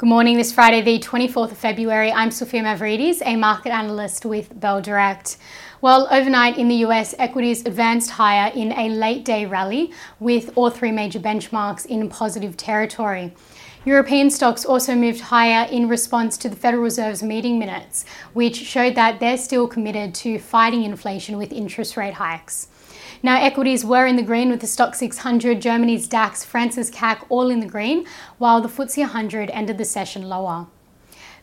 Good morning, this Friday, the 24th of February. I'm Sophia Mavridis, a market analyst with Bell Direct. Well, overnight in the US, equities advanced higher in a late day rally with all three major benchmarks in positive territory. European stocks also moved higher in response to the Federal Reserve's meeting minutes, which showed that they're still committed to fighting inflation with interest rate hikes. Now, equities were in the green with the Stoxx 600, Germany's DAX, France's CAC all in the green, while the FTSE 100 ended the session lower.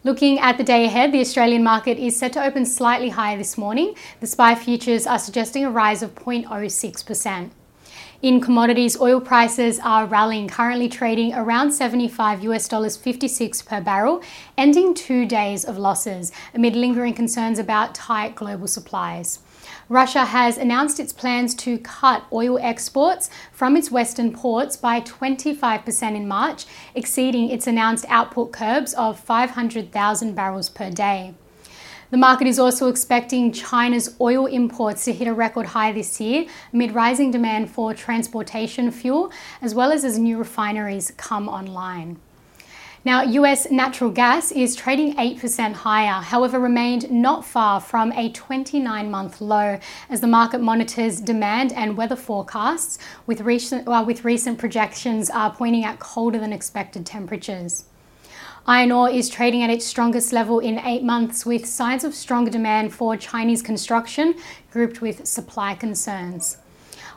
Looking at the day ahead, the Australian market is set to open slightly higher this morning. The SPI futures are suggesting a rise of 0.06%. In commodities, oil prices are rallying, currently trading around 75 US dollars 56 per barrel, ending two days of losses amid lingering concerns about tight global supplies. Russia has announced its plans to cut oil exports from its western ports by 25% in March, exceeding its announced output curbs of 500,000 barrels per day. The market is also expecting China's oil imports to hit a record high this year amid rising demand for transportation fuel, as well as as new refineries come online. Now, US natural gas is trading 8% higher, however, remained not far from a 29 month low as the market monitors demand and weather forecasts, with recent, well, with recent projections uh, pointing at colder than expected temperatures. Iron ore is trading at its strongest level in eight months, with signs of stronger demand for Chinese construction grouped with supply concerns.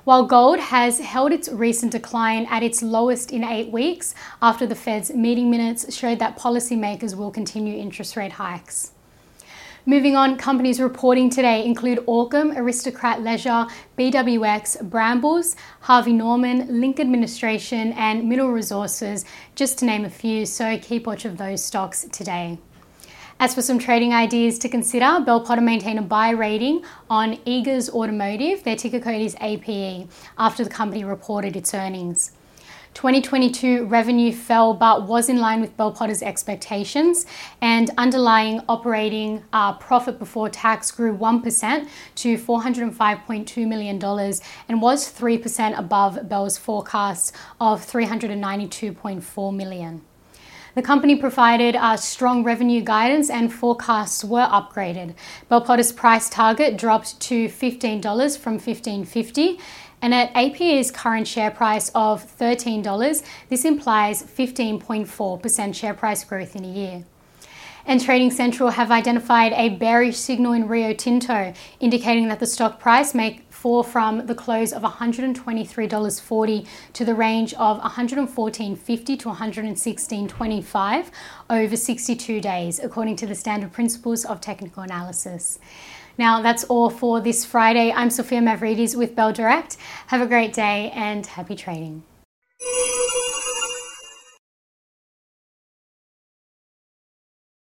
While gold has held its recent decline at its lowest in eight weeks after the Fed's meeting minutes showed that policymakers will continue interest rate hikes. Moving on, companies reporting today include Allkem, Aristocrat Leisure, BWX, Brambles, Harvey Norman, Link Administration, and Mineral Resources, just to name a few, so keep watch of those stocks today. As for some trading ideas to consider, Bell Potter maintain a buy rating on Eagers Automotive. Their ticker code is APE after the company reported its earnings. 2022 revenue fell but was in line with Bell Potter's expectations, and underlying operating uh, profit before tax grew 1% to $405.2 million and was 3% above Bell's forecast of 392.4 million. The company provided uh, strong revenue guidance and forecasts were upgraded. Bell Potter's price target dropped to $15 from $15.50 and at APE's current share price of $13, this implies 15.4% share price growth in a year. And Trading Central have identified a bearish signal in Rio Tinto, indicating that the stock price may fall from the close of $123.40 to the range of $114.50 to $116.25 over 62 days, according to the standard principles of technical analysis. Now, that's all for this Friday. I'm Sophia Mavridis with Bell Direct. Have a great day and happy trading.